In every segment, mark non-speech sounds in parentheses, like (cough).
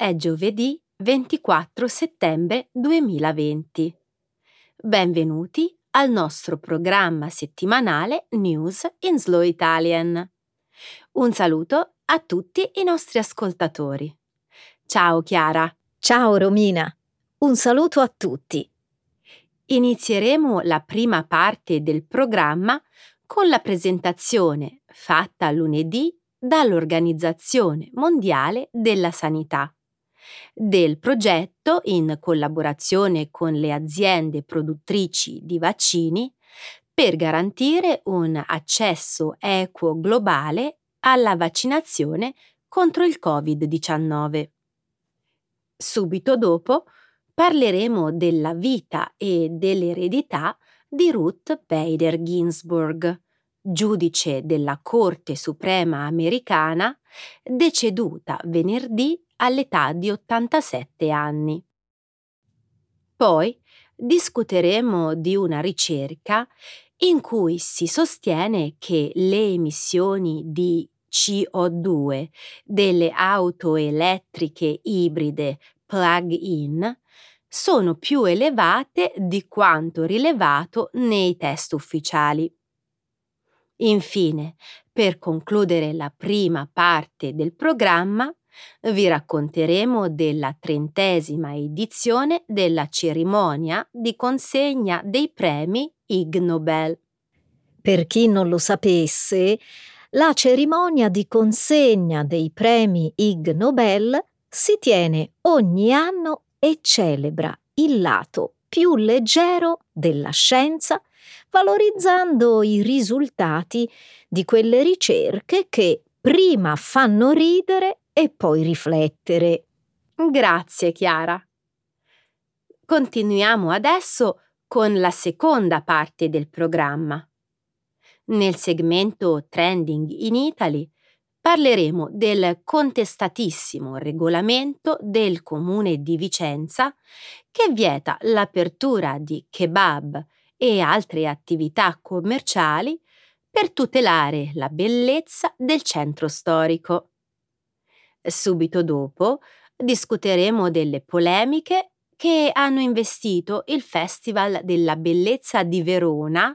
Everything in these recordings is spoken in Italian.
È giovedì 24 settembre 2020. Benvenuti al nostro programma settimanale News in Slow Italian. Un saluto a tutti i nostri ascoltatori. Ciao Chiara. Ciao Romina. Un saluto a tutti. Inizieremo la prima parte del programma con la presentazione fatta lunedì dall'Organizzazione Mondiale della Sanità del progetto in collaborazione con le aziende produttrici di vaccini per garantire un accesso equo globale alla vaccinazione contro il Covid-19. Subito dopo parleremo della vita e dell'eredità di Ruth Bader Ginsburg, giudice della Corte Suprema americana, deceduta venerdì all'età di 87 anni. Poi discuteremo di una ricerca in cui si sostiene che le emissioni di CO2 delle auto elettriche ibride plug-in sono più elevate di quanto rilevato nei test ufficiali. Infine, per concludere la prima parte del programma, vi racconteremo della trentesima edizione della cerimonia di consegna dei premi Ig Nobel. Per chi non lo sapesse, la cerimonia di consegna dei premi Ig Nobel si tiene ogni anno e celebra il lato più leggero della scienza, valorizzando i risultati di quelle ricerche che prima fanno ridere e poi riflettere. Grazie Chiara. Continuiamo adesso con la seconda parte del programma. Nel segmento Trending in Italy parleremo del contestatissimo regolamento del Comune di Vicenza che vieta l'apertura di kebab e altre attività commerciali per tutelare la bellezza del centro storico. Subito dopo discuteremo delle polemiche che hanno investito il Festival della Bellezza di Verona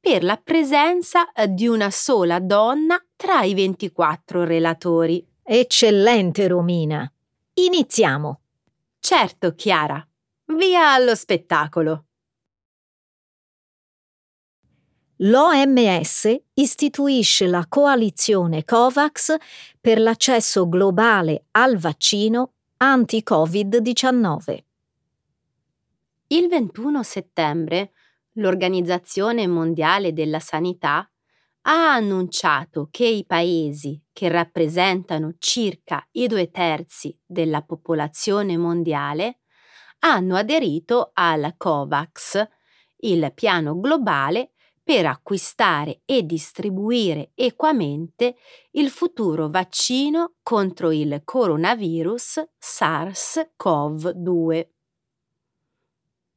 per la presenza di una sola donna tra i 24 relatori. Eccellente, Romina. Iniziamo. Certo, Chiara. Via allo spettacolo. L'OMS istituisce la coalizione COVAX per l'accesso globale al vaccino anti-Covid-19. Il 21 settembre l'Organizzazione Mondiale della Sanità ha annunciato che i paesi che rappresentano circa i due terzi della popolazione mondiale hanno aderito al COVAX, il piano globale per acquistare e distribuire equamente il futuro vaccino contro il coronavirus SARS-CoV-2.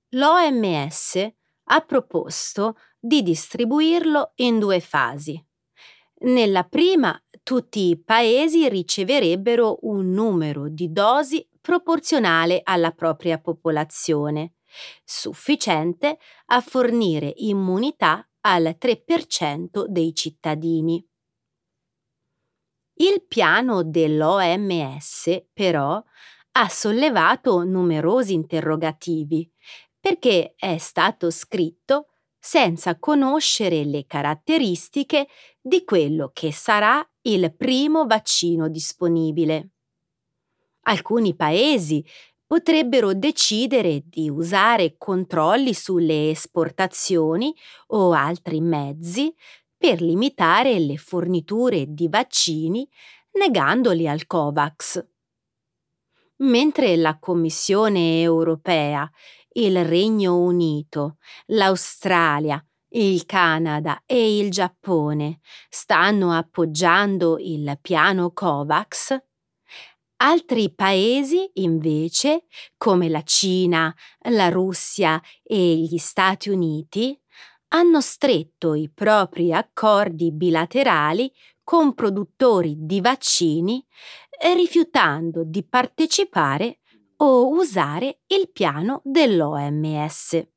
L'OMS ha proposto di distribuirlo in due fasi. Nella prima tutti i paesi riceverebbero un numero di dosi proporzionale alla propria popolazione, sufficiente a fornire immunità al 3% dei cittadini. Il piano dell'OMS, però, ha sollevato numerosi interrogativi perché è stato scritto senza conoscere le caratteristiche di quello che sarà il primo vaccino disponibile. Alcuni paesi potrebbero decidere di usare controlli sulle esportazioni o altri mezzi per limitare le forniture di vaccini negandoli al COVAX. Mentre la Commissione europea, il Regno Unito, l'Australia, il Canada e il Giappone stanno appoggiando il piano COVAX, Altri paesi, invece, come la Cina, la Russia e gli Stati Uniti, hanno stretto i propri accordi bilaterali con produttori di vaccini rifiutando di partecipare o usare il piano dell'OMS.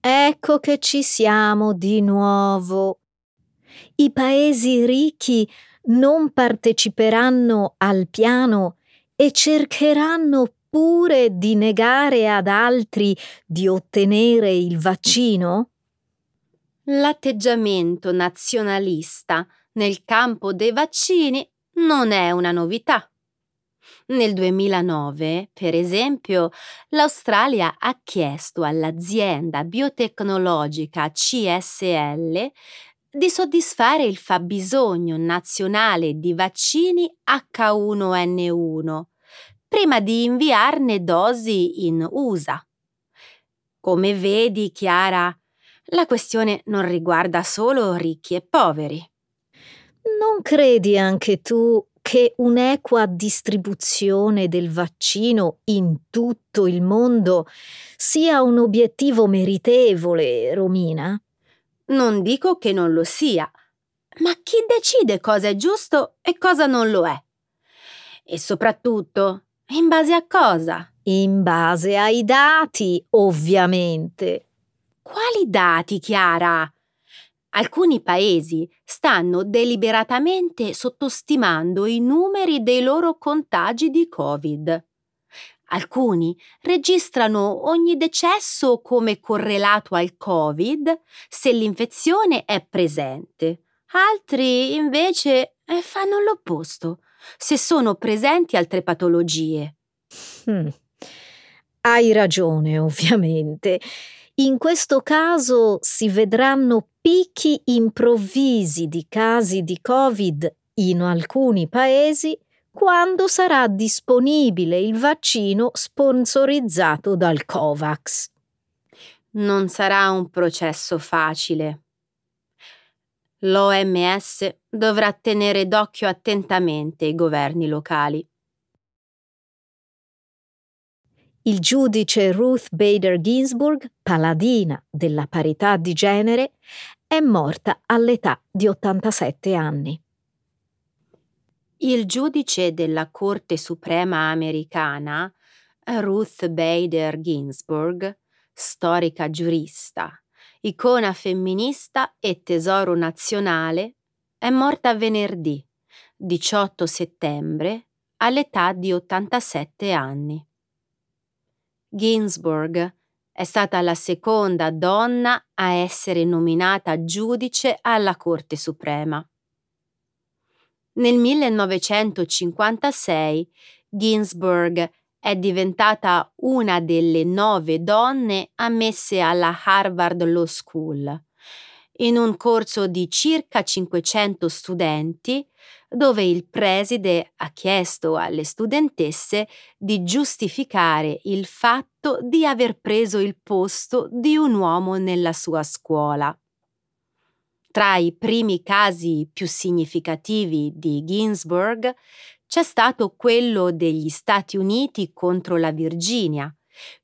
Ecco che ci siamo di nuovo. I paesi ricchi non parteciperanno al piano e cercheranno pure di negare ad altri di ottenere il vaccino? L'atteggiamento nazionalista nel campo dei vaccini non è una novità. Nel 2009, per esempio, l'Australia ha chiesto all'azienda biotecnologica CSL di soddisfare il fabbisogno nazionale di vaccini H1N1 prima di inviarne dosi in USA. Come vedi, Chiara, la questione non riguarda solo ricchi e poveri. Non credi anche tu che un'equa distribuzione del vaccino in tutto il mondo sia un obiettivo meritevole, Romina? Non dico che non lo sia, ma chi decide cosa è giusto e cosa non lo è? E soprattutto, in base a cosa? In base ai dati, ovviamente. Quali dati, Chiara? Alcuni paesi stanno deliberatamente sottostimando i numeri dei loro contagi di Covid. Alcuni registrano ogni decesso come correlato al Covid se l'infezione è presente. Altri invece eh, fanno l'opposto se sono presenti altre patologie. Hmm. Hai ragione, (laughs) ovviamente. In questo caso si vedranno picchi improvvisi di casi di Covid in alcuni paesi quando sarà disponibile il vaccino sponsorizzato dal COVAX. Non sarà un processo facile. L'OMS dovrà tenere d'occhio attentamente i governi locali. il giudice Ruth Bader Ginsburg, paladina della parità di genere, è morta all'età di 87 anni. Il giudice della Corte Suprema americana, Ruth Bader Ginsburg, storica giurista, icona femminista e tesoro nazionale, è morta venerdì, 18 settembre, all'età di 87 anni. Ginsburg è stata la seconda donna a essere nominata giudice alla Corte Suprema. Nel 1956 Ginsburg è diventata una delle nove donne ammesse alla Harvard Law School, in un corso di circa 500 studenti dove il preside ha chiesto alle studentesse di giustificare il fatto di aver preso il posto di un uomo nella sua scuola. Tra i primi casi più significativi di Ginsburg c'è stato quello degli Stati Uniti contro la Virginia,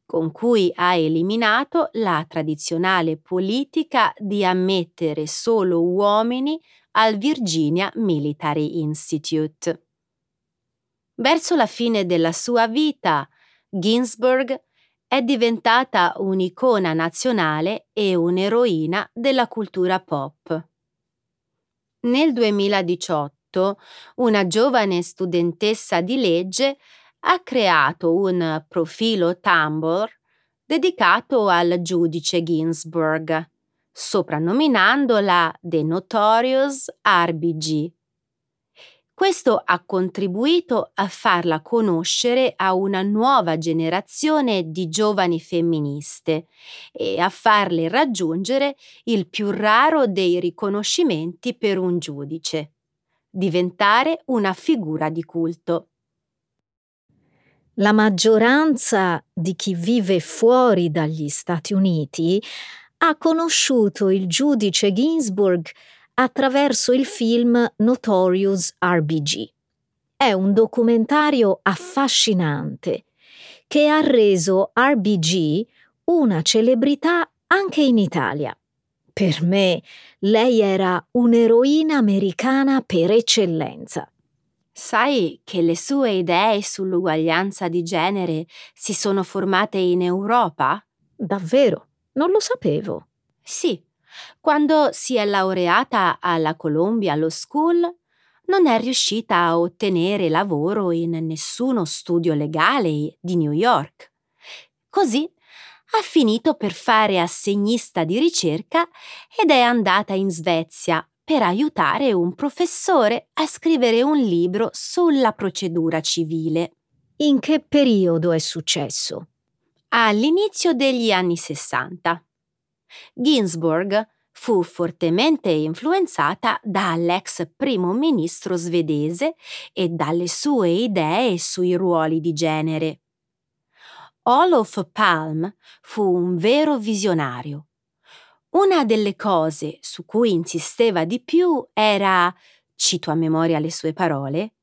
con cui ha eliminato la tradizionale politica di ammettere solo uomini al Virginia Military Institute. Verso la fine della sua vita, Ginsburg è diventata un'icona nazionale e un'eroina della cultura pop. Nel 2018 una giovane studentessa di legge ha creato un profilo Tumblr dedicato al giudice Ginsburg soprannominandola The Notorious RBG. Questo ha contribuito a farla conoscere a una nuova generazione di giovani femministe e a farle raggiungere il più raro dei riconoscimenti per un giudice, diventare una figura di culto. La maggioranza di chi vive fuori dagli Stati Uniti ha conosciuto il giudice Ginsburg attraverso il film Notorious RBG. È un documentario affascinante che ha reso RBG una celebrità anche in Italia. Per me lei era un'eroina americana per eccellenza. Sai che le sue idee sull'uguaglianza di genere si sono formate in Europa? Davvero? Non lo sapevo. Sì, quando si è laureata alla Columbia Law School non è riuscita a ottenere lavoro in nessuno studio legale di New York. Così ha finito per fare assegnista di ricerca ed è andata in Svezia per aiutare un professore a scrivere un libro sulla procedura civile. In che periodo è successo? All'inizio degli anni Sessanta. Ginsburg fu fortemente influenzata dall'ex primo ministro svedese e dalle sue idee sui ruoli di genere. Olof Palm fu un vero visionario. Una delle cose su cui insisteva di più era, cito a memoria le sue parole,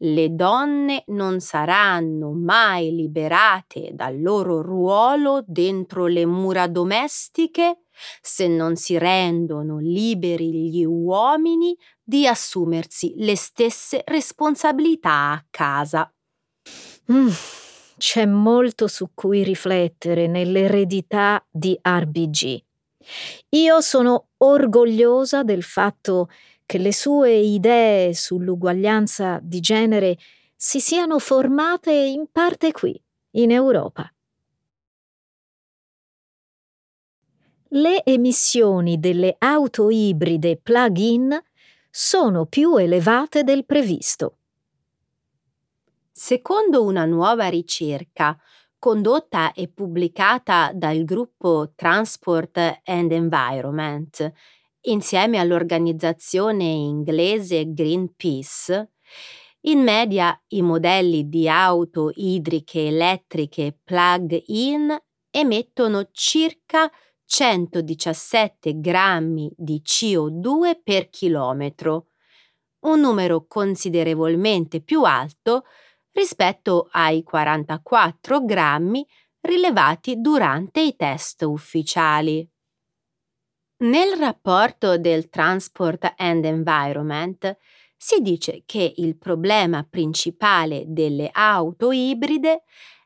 le donne non saranno mai liberate dal loro ruolo dentro le mura domestiche se non si rendono liberi gli uomini di assumersi le stesse responsabilità a casa. Mm, c'è molto su cui riflettere nell'eredità di RBG. Io sono orgogliosa del fatto che che le sue idee sull'uguaglianza di genere si siano formate in parte qui, in Europa. Le emissioni delle auto ibride plug-in sono più elevate del previsto. Secondo una nuova ricerca condotta e pubblicata dal gruppo Transport and Environment, insieme all'organizzazione inglese Greenpeace, in media i modelli di auto idriche elettriche plug-in emettono circa 117 grammi di CO2 per chilometro, un numero considerevolmente più alto rispetto ai 44 grammi rilevati durante i test ufficiali. Nel rapporto del Transport and Environment si dice che il problema principale delle auto ibride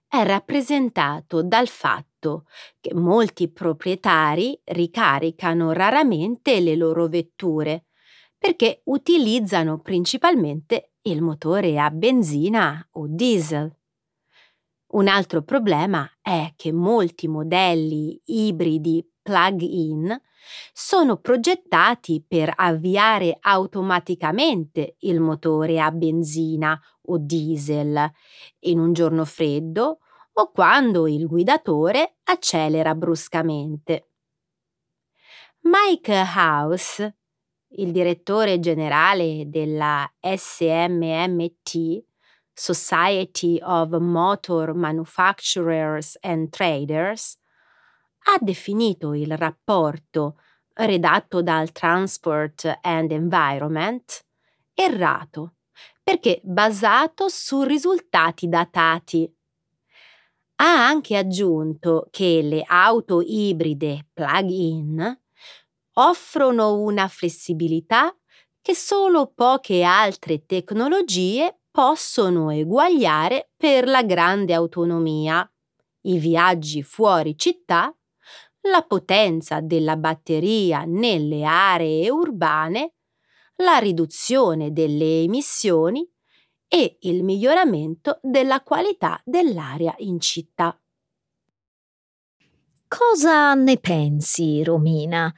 è rappresentato dal fatto che molti proprietari ricaricano raramente le loro vetture perché utilizzano principalmente il motore a benzina o diesel. Un altro problema è che molti modelli ibridi plug-in sono progettati per avviare automaticamente il motore a benzina o diesel in un giorno freddo o quando il guidatore accelera bruscamente. Mike House, il direttore generale della SMMT, Society of Motor Manufacturers and Traders, ha definito il rapporto redatto dal Transport and Environment errato perché basato su risultati datati. Ha anche aggiunto che le auto ibride plug-in offrono una flessibilità che solo poche altre tecnologie possono eguagliare per la grande autonomia, i viaggi fuori città la potenza della batteria nelle aree urbane, la riduzione delle emissioni e il miglioramento della qualità dell'aria in città. Cosa ne pensi, Romina?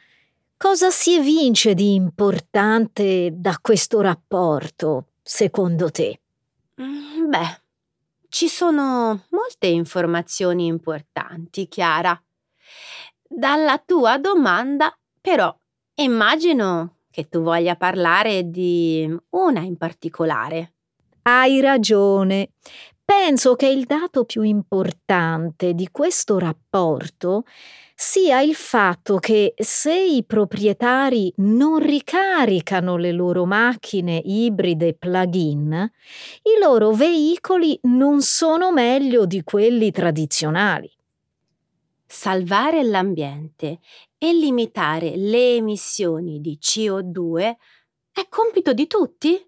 Cosa si evince di importante da questo rapporto, secondo te? Mm, beh, ci sono molte informazioni importanti, Chiara. Dalla tua domanda, però, immagino che tu voglia parlare di una in particolare. Hai ragione. Penso che il dato più importante di questo rapporto sia il fatto che se i proprietari non ricaricano le loro macchine ibride plug-in, i loro veicoli non sono meglio di quelli tradizionali salvare l'ambiente e limitare le emissioni di CO2 è compito di tutti?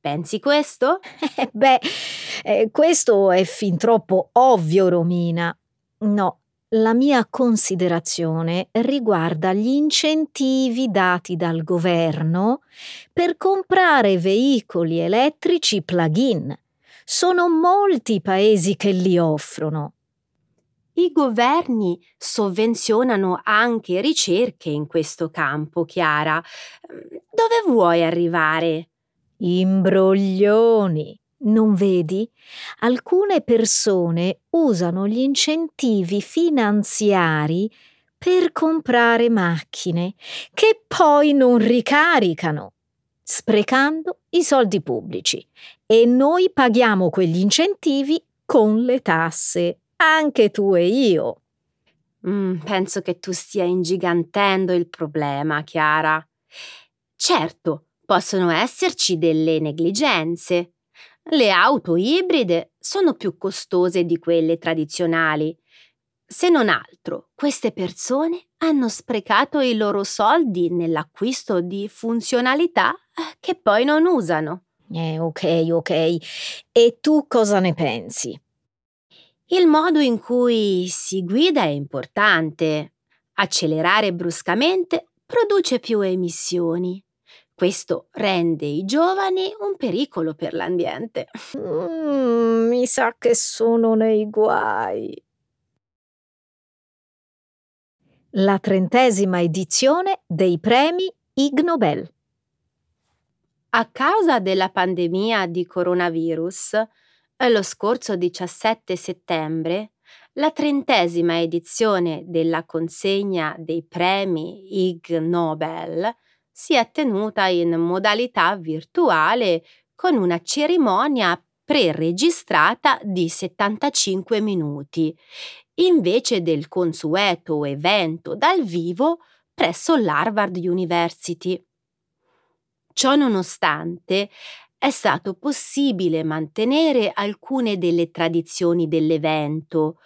Pensi questo? Eh, (laughs) beh, eh, questo è fin troppo ovvio, Romina. No, la mia considerazione riguarda gli incentivi dati dal governo per comprare veicoli elettrici plug-in. Sono molti i paesi che li offrono. I governi sovvenzionano anche ricerche in questo campo, Chiara. Dove vuoi arrivare? Imbroglioni. Non vedi? Alcune persone usano gli incentivi finanziari per comprare macchine che poi non ricaricano, sprecando i soldi pubblici. E noi paghiamo quegli incentivi con le tasse, anche tu e io. Mm, penso che tu stia ingigantendo il problema, Chiara. Certo, possono esserci delle negligenze, le auto ibride sono più costose di quelle tradizionali. Se non altro, queste persone hanno sprecato i loro soldi nell'acquisto di funzionalità eh, che poi non usano. Eh, ok, ok. E tu cosa ne pensi? Il modo in cui si guida è importante. Accelerare bruscamente produce più emissioni. Questo rende i giovani un pericolo per l'ambiente. Mm, mi sa che sono nei guai. La trentesima edizione dei premi Ig Nobel. A causa della pandemia di coronavirus, lo scorso 17 settembre, la trentesima edizione della consegna dei premi Ig Nobel si è tenuta in modalità virtuale con una cerimonia pre-registrata di 75 minuti, invece del consueto evento dal vivo presso l'Harvard University. Ciò nonostante, è stato possibile mantenere alcune delle tradizioni dell'evento,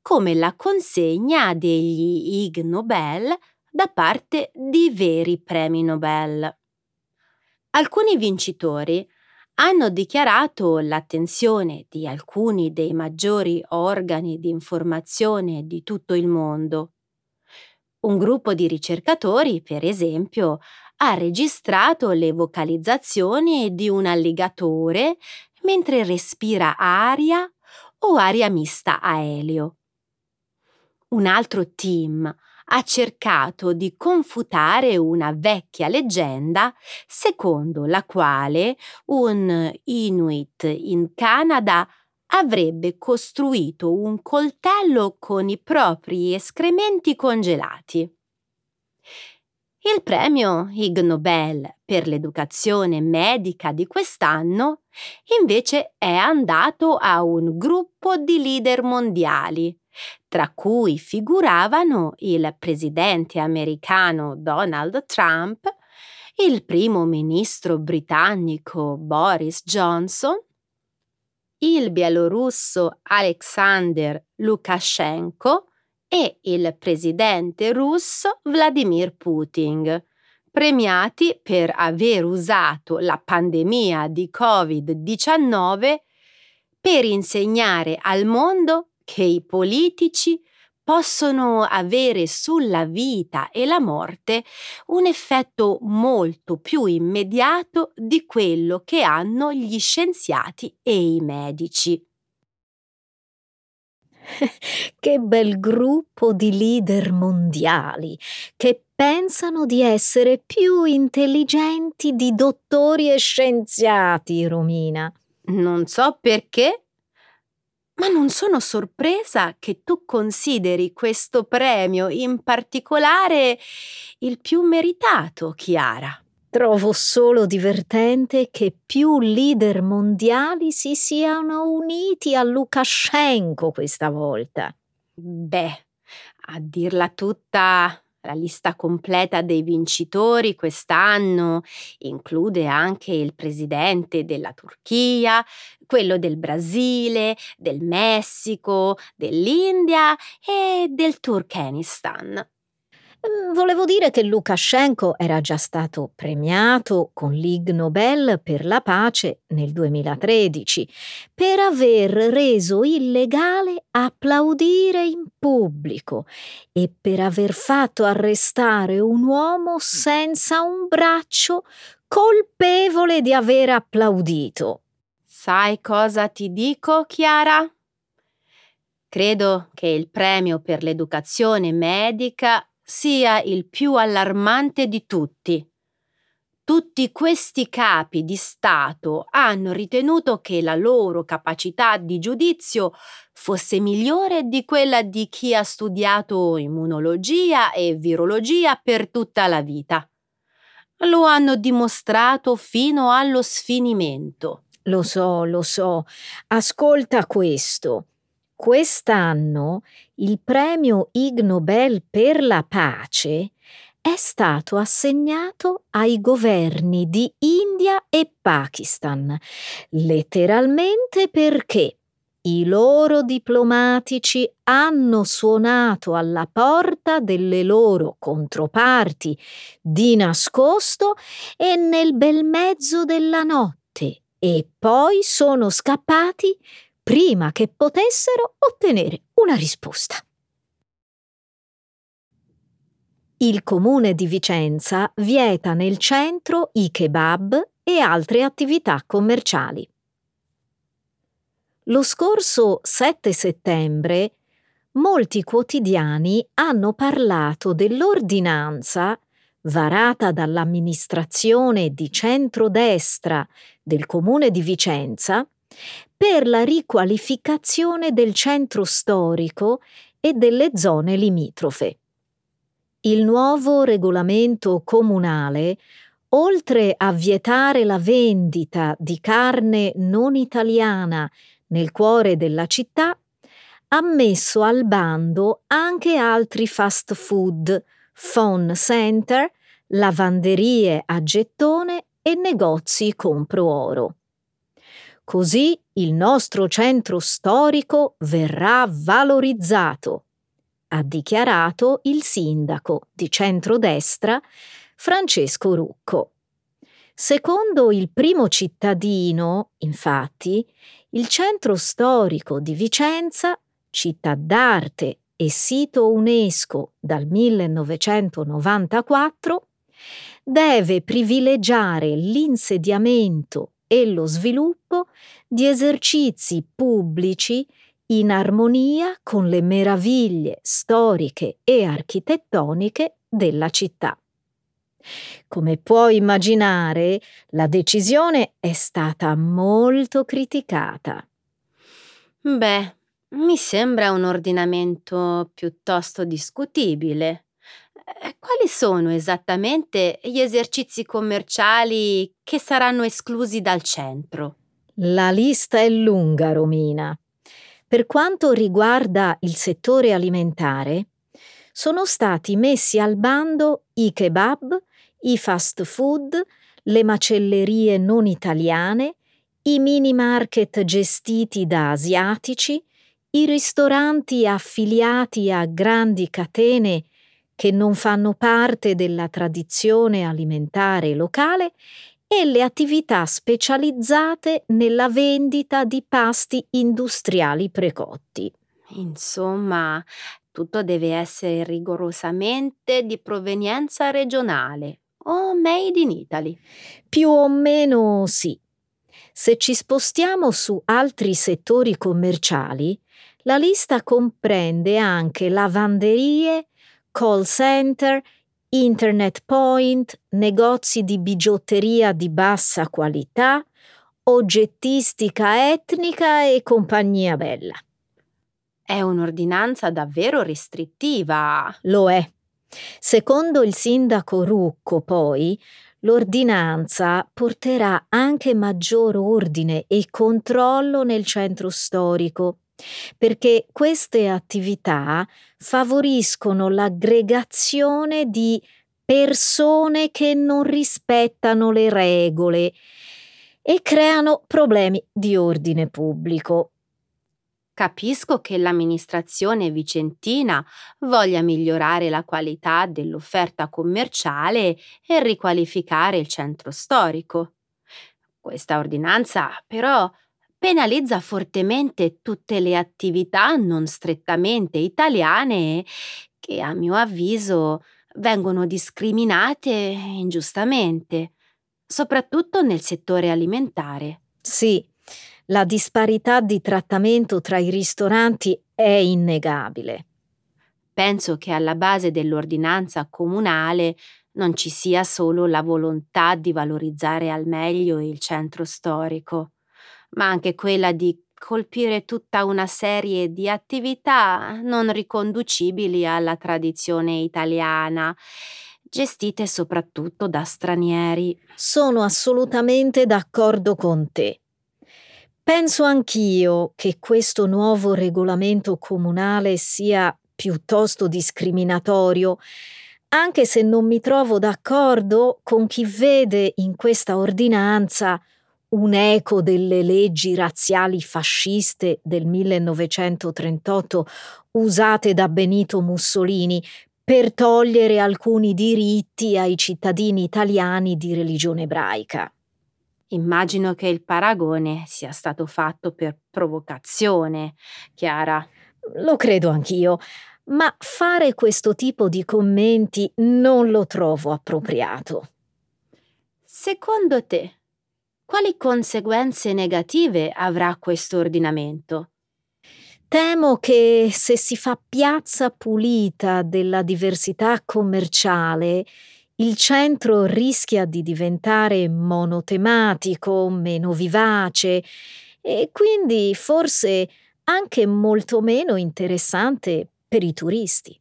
come la consegna degli Ig Nobel da parte di veri premi Nobel. Alcuni vincitori hanno dichiarato l'attenzione di alcuni dei maggiori organi di informazione di tutto il mondo. Un gruppo di ricercatori, per esempio, ha registrato le vocalizzazioni di un alligatore mentre respira aria o aria mista a elio. Un altro team ha cercato di confutare una vecchia leggenda secondo la quale un Inuit in Canada avrebbe costruito un coltello con i propri escrementi congelati. Il premio Ig Nobel per l'educazione medica di quest'anno invece è andato a un gruppo di leader mondiali tra cui figuravano il presidente americano Donald Trump, il primo ministro britannico Boris Johnson, il bielorusso Alexander Lukashenko e il presidente russo Vladimir Putin, premiati per aver usato la pandemia di Covid-19 per insegnare al mondo che i politici possono avere sulla vita e la morte un effetto molto più immediato di quello che hanno gli scienziati e i medici. (laughs) che bel gruppo di leader mondiali che pensano di essere più intelligenti di dottori e scienziati, Romina. Non so perché, ma non sono sorpresa che tu consideri questo premio in particolare il più meritato, Chiara. Trovo solo divertente che più leader mondiali si siano uniti a Lukashenko questa volta. Beh, a dirla tutta, la lista completa dei vincitori quest'anno include anche il presidente della Turchia, quello del Brasile, del Messico, dell'India e del Turkmenistan. Mm, volevo dire che Lukashenko era già stato premiato con l'Ig Nobel per la pace nel 2013 per aver reso illegale applaudire in pubblico e per aver fatto arrestare un uomo senza un braccio colpevole di aver applaudito. Sai cosa ti dico, Chiara? Credo che il premio per l'educazione medica sia il più allarmante di tutti. Tutti questi capi di Stato hanno ritenuto che la loro capacità di giudizio fosse migliore di quella di chi ha studiato immunologia e virologia per tutta la vita. Lo hanno dimostrato fino allo sfinimento. Lo so, lo so. Ascolta questo. Quest'anno il premio Ig Nobel per la pace è stato assegnato ai governi di India e Pakistan, letteralmente perché i loro diplomatici hanno suonato alla porta delle loro controparti di nascosto e nel bel mezzo della notte e poi sono scappati prima che potessero ottenere una risposta. Il comune di Vicenza vieta nel centro i kebab e altre attività commerciali. Lo scorso 7 settembre molti quotidiani hanno parlato dell'ordinanza varata dall'amministrazione di centrodestra del comune di Vicenza per la riqualificazione del centro storico e delle zone limitrofe. Il nuovo regolamento comunale, oltre a vietare la vendita di carne non italiana nel cuore della città, ha messo al bando anche altri fast food, phone center, lavanderie a gettone e negozi compro oro. Così il nostro centro storico verrà valorizzato, ha dichiarato il sindaco di centrodestra Francesco Rucco. Secondo il primo cittadino, infatti, il centro storico di Vicenza, città d'arte e sito UNESCO dal 1994, deve privilegiare l'insediamento e lo sviluppo di esercizi pubblici in armonia con le meraviglie storiche e architettoniche della città. Come puoi immaginare, la decisione è stata molto criticata. Beh, mi sembra un ordinamento piuttosto discutibile. Eh, quali sono esattamente gli esercizi commerciali che saranno esclusi dal centro? La lista è lunga, Romina. Per quanto riguarda il settore alimentare, sono stati messi al bando i kebab, i fast food, le macellerie non italiane, i mini market gestiti da asiatici, i ristoranti affiliati a grandi catene che non fanno parte della tradizione alimentare locale e le attività specializzate nella vendita di pasti industriali precotti. Insomma, tutto deve essere rigorosamente di provenienza regionale o made in Italy. Più o meno sì. Se ci spostiamo su altri settori commerciali, la lista comprende anche lavanderie, call center, internet point, negozi di bigiotteria di bassa qualità, oggettistica etnica e compagnia bella. È un'ordinanza davvero restrittiva. Lo è. Secondo il sindaco Rucco, poi, l'ordinanza porterà anche maggior ordine e controllo nel centro storico perché queste attività favoriscono l'aggregazione di persone che non rispettano le regole e creano problemi di ordine pubblico. Capisco che l'amministrazione vicentina voglia migliorare la qualità dell'offerta commerciale e riqualificare il centro storico. Questa ordinanza, però, penalizza fortemente tutte le attività non strettamente italiane che, a mio avviso, vengono discriminate ingiustamente, soprattutto nel settore alimentare. Sì, la disparità di trattamento tra i ristoranti è innegabile. Penso che alla base dell'ordinanza comunale non ci sia solo la volontà di valorizzare al meglio il centro storico, ma anche quella di colpire tutta una serie di attività non riconducibili alla tradizione italiana, gestite soprattutto da stranieri. Sono assolutamente d'accordo con te. Penso anch'io che questo nuovo regolamento comunale sia piuttosto discriminatorio, anche se non mi trovo d'accordo con chi vede in questa ordinanza un eco delle leggi razziali fasciste del 1938 usate da Benito Mussolini per togliere alcuni diritti ai cittadini italiani di religione ebraica. Immagino che il paragone sia stato fatto per provocazione, Chiara. Lo credo anch'io, ma fare questo tipo di commenti non lo trovo appropriato. Secondo te, quali conseguenze negative avrà questo ordinamento? Temo che se si fa piazza pulita della diversità commerciale, il centro rischia di diventare monotematico, meno vivace e quindi forse anche molto meno interessante per i turisti.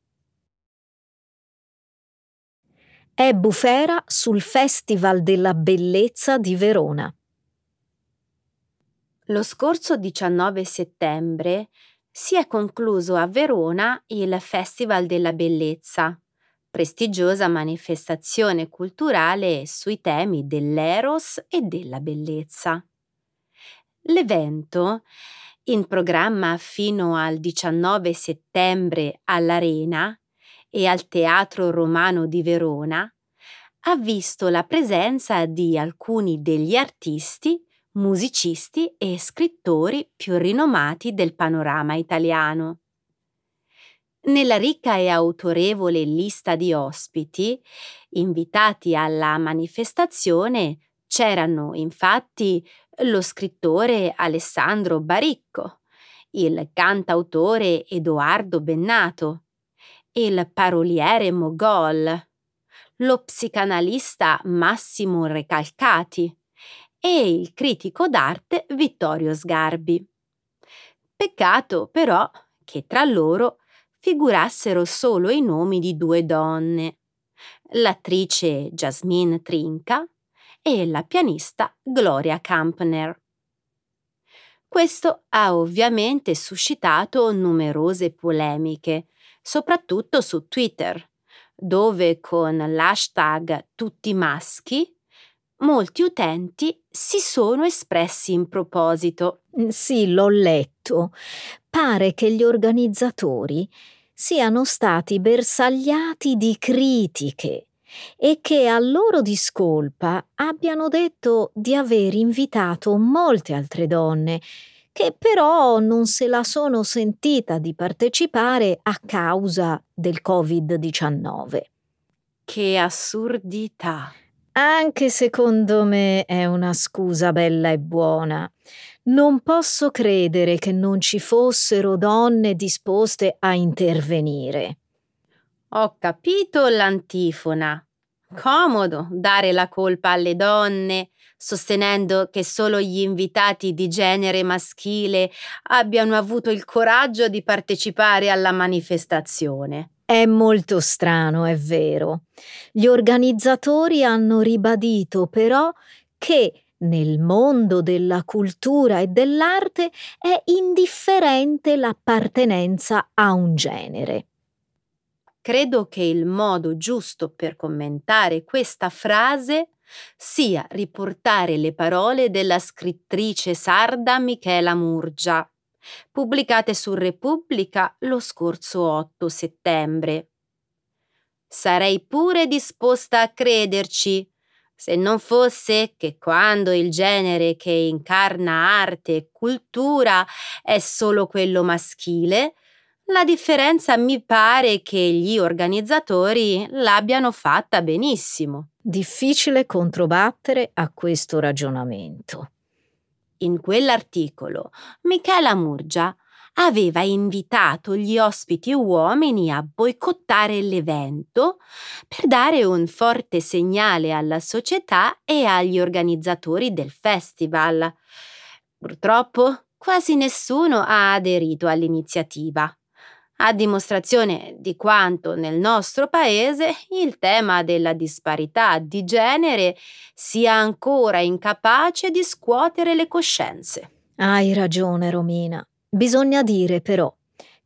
È bufera sul Festival della Bellezza di Verona. Lo scorso 19 settembre si è concluso a Verona il Festival della Bellezza, prestigiosa manifestazione culturale sui temi dell'eros e della bellezza. L'evento, in programma fino al 19 settembre all'Arena e al Teatro Romano di Verona, ha visto la presenza di alcuni degli artisti, musicisti e scrittori più rinomati del panorama italiano. Nella ricca e autorevole lista di ospiti invitati alla manifestazione c'erano infatti lo scrittore Alessandro Baricco, il cantautore Edoardo Bennato, il paroliere Mogol, lo psicanalista Massimo Recalcati e il critico d'arte Vittorio Sgarbi. Peccato però che tra loro figurassero solo i nomi di due donne, l'attrice Jasmine Trinca e la pianista Gloria Kampner. Questo ha ovviamente suscitato numerose polemiche, soprattutto su Twitter, dove con l'hashtag tutti maschi molti utenti si sono espressi in proposito. Sì, l'ho letto pare che gli organizzatori siano stati bersagliati di critiche e che a loro discolpa abbiano detto di aver invitato molte altre donne che però non se la sono sentita di partecipare a causa del Covid-19. Che assurdità! Anche secondo me è una scusa bella e buona. Non posso credere che non ci fossero donne disposte a intervenire. Ho capito l'antifona. Comodo dare la colpa alle donne, sostenendo che solo gli invitati di genere maschile abbiano avuto il coraggio di partecipare alla manifestazione. È molto strano, è vero. Gli organizzatori hanno ribadito però che nel mondo della cultura e dell'arte è indifferente l'appartenenza a un genere. Credo che il modo giusto per commentare questa frase sia riportare le parole della scrittrice sarda Michela Murgia, pubblicate su Repubblica lo scorso 8 settembre. Sarei pure disposta a crederci, se non fosse che quando il genere che incarna arte e cultura è solo quello maschile, la differenza mi pare che gli organizzatori l'abbiano fatta benissimo. Difficile controbattere a questo ragionamento. In quell'articolo Michela Murgia aveva invitato gli ospiti uomini a boicottare l'evento per dare un forte segnale alla società e agli organizzatori del festival. Purtroppo quasi nessuno ha aderito all'iniziativa a dimostrazione di quanto nel nostro paese il tema della disparità di genere sia ancora incapace di scuotere le coscienze. Hai ragione, Romina. Bisogna dire però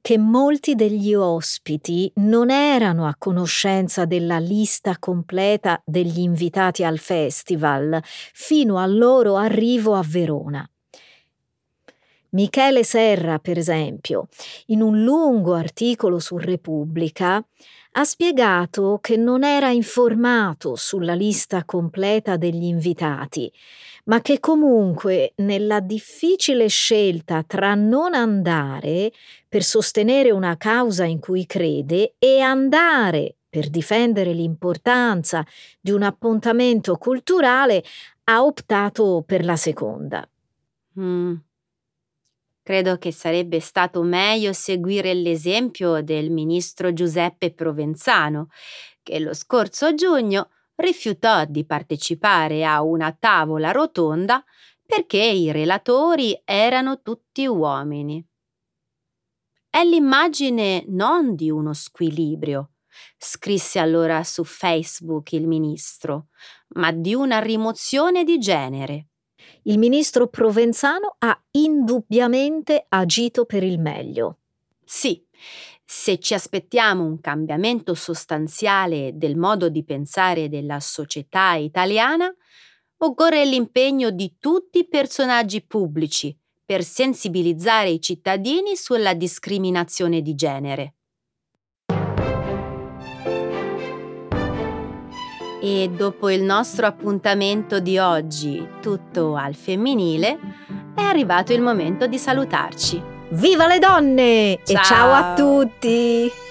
che molti degli ospiti non erano a conoscenza della lista completa degli invitati al festival fino al loro arrivo a Verona. Michele Serra, per esempio, in un lungo articolo su Repubblica, ha spiegato che non era informato sulla lista completa degli invitati, ma che comunque nella difficile scelta tra non andare per sostenere una causa in cui crede e andare per difendere l'importanza di un appuntamento culturale, ha optato per la seconda. Mm. Credo che sarebbe stato meglio seguire l'esempio del ministro Giuseppe Provenzano, che lo scorso giugno rifiutò di partecipare a una tavola rotonda perché i relatori erano tutti uomini. È l'immagine non di uno squilibrio, scrisse allora su Facebook il ministro, ma di una rimozione di genere il ministro Provenzano ha indubbiamente agito per il meglio. Sì, se ci aspettiamo un cambiamento sostanziale del modo di pensare della società italiana, occorre l'impegno di tutti i personaggi pubblici per sensibilizzare i cittadini sulla discriminazione di genere. E dopo il nostro appuntamento di oggi, tutto al femminile, è arrivato il momento di salutarci. Viva le donne! Ciao. E ciao a tutti!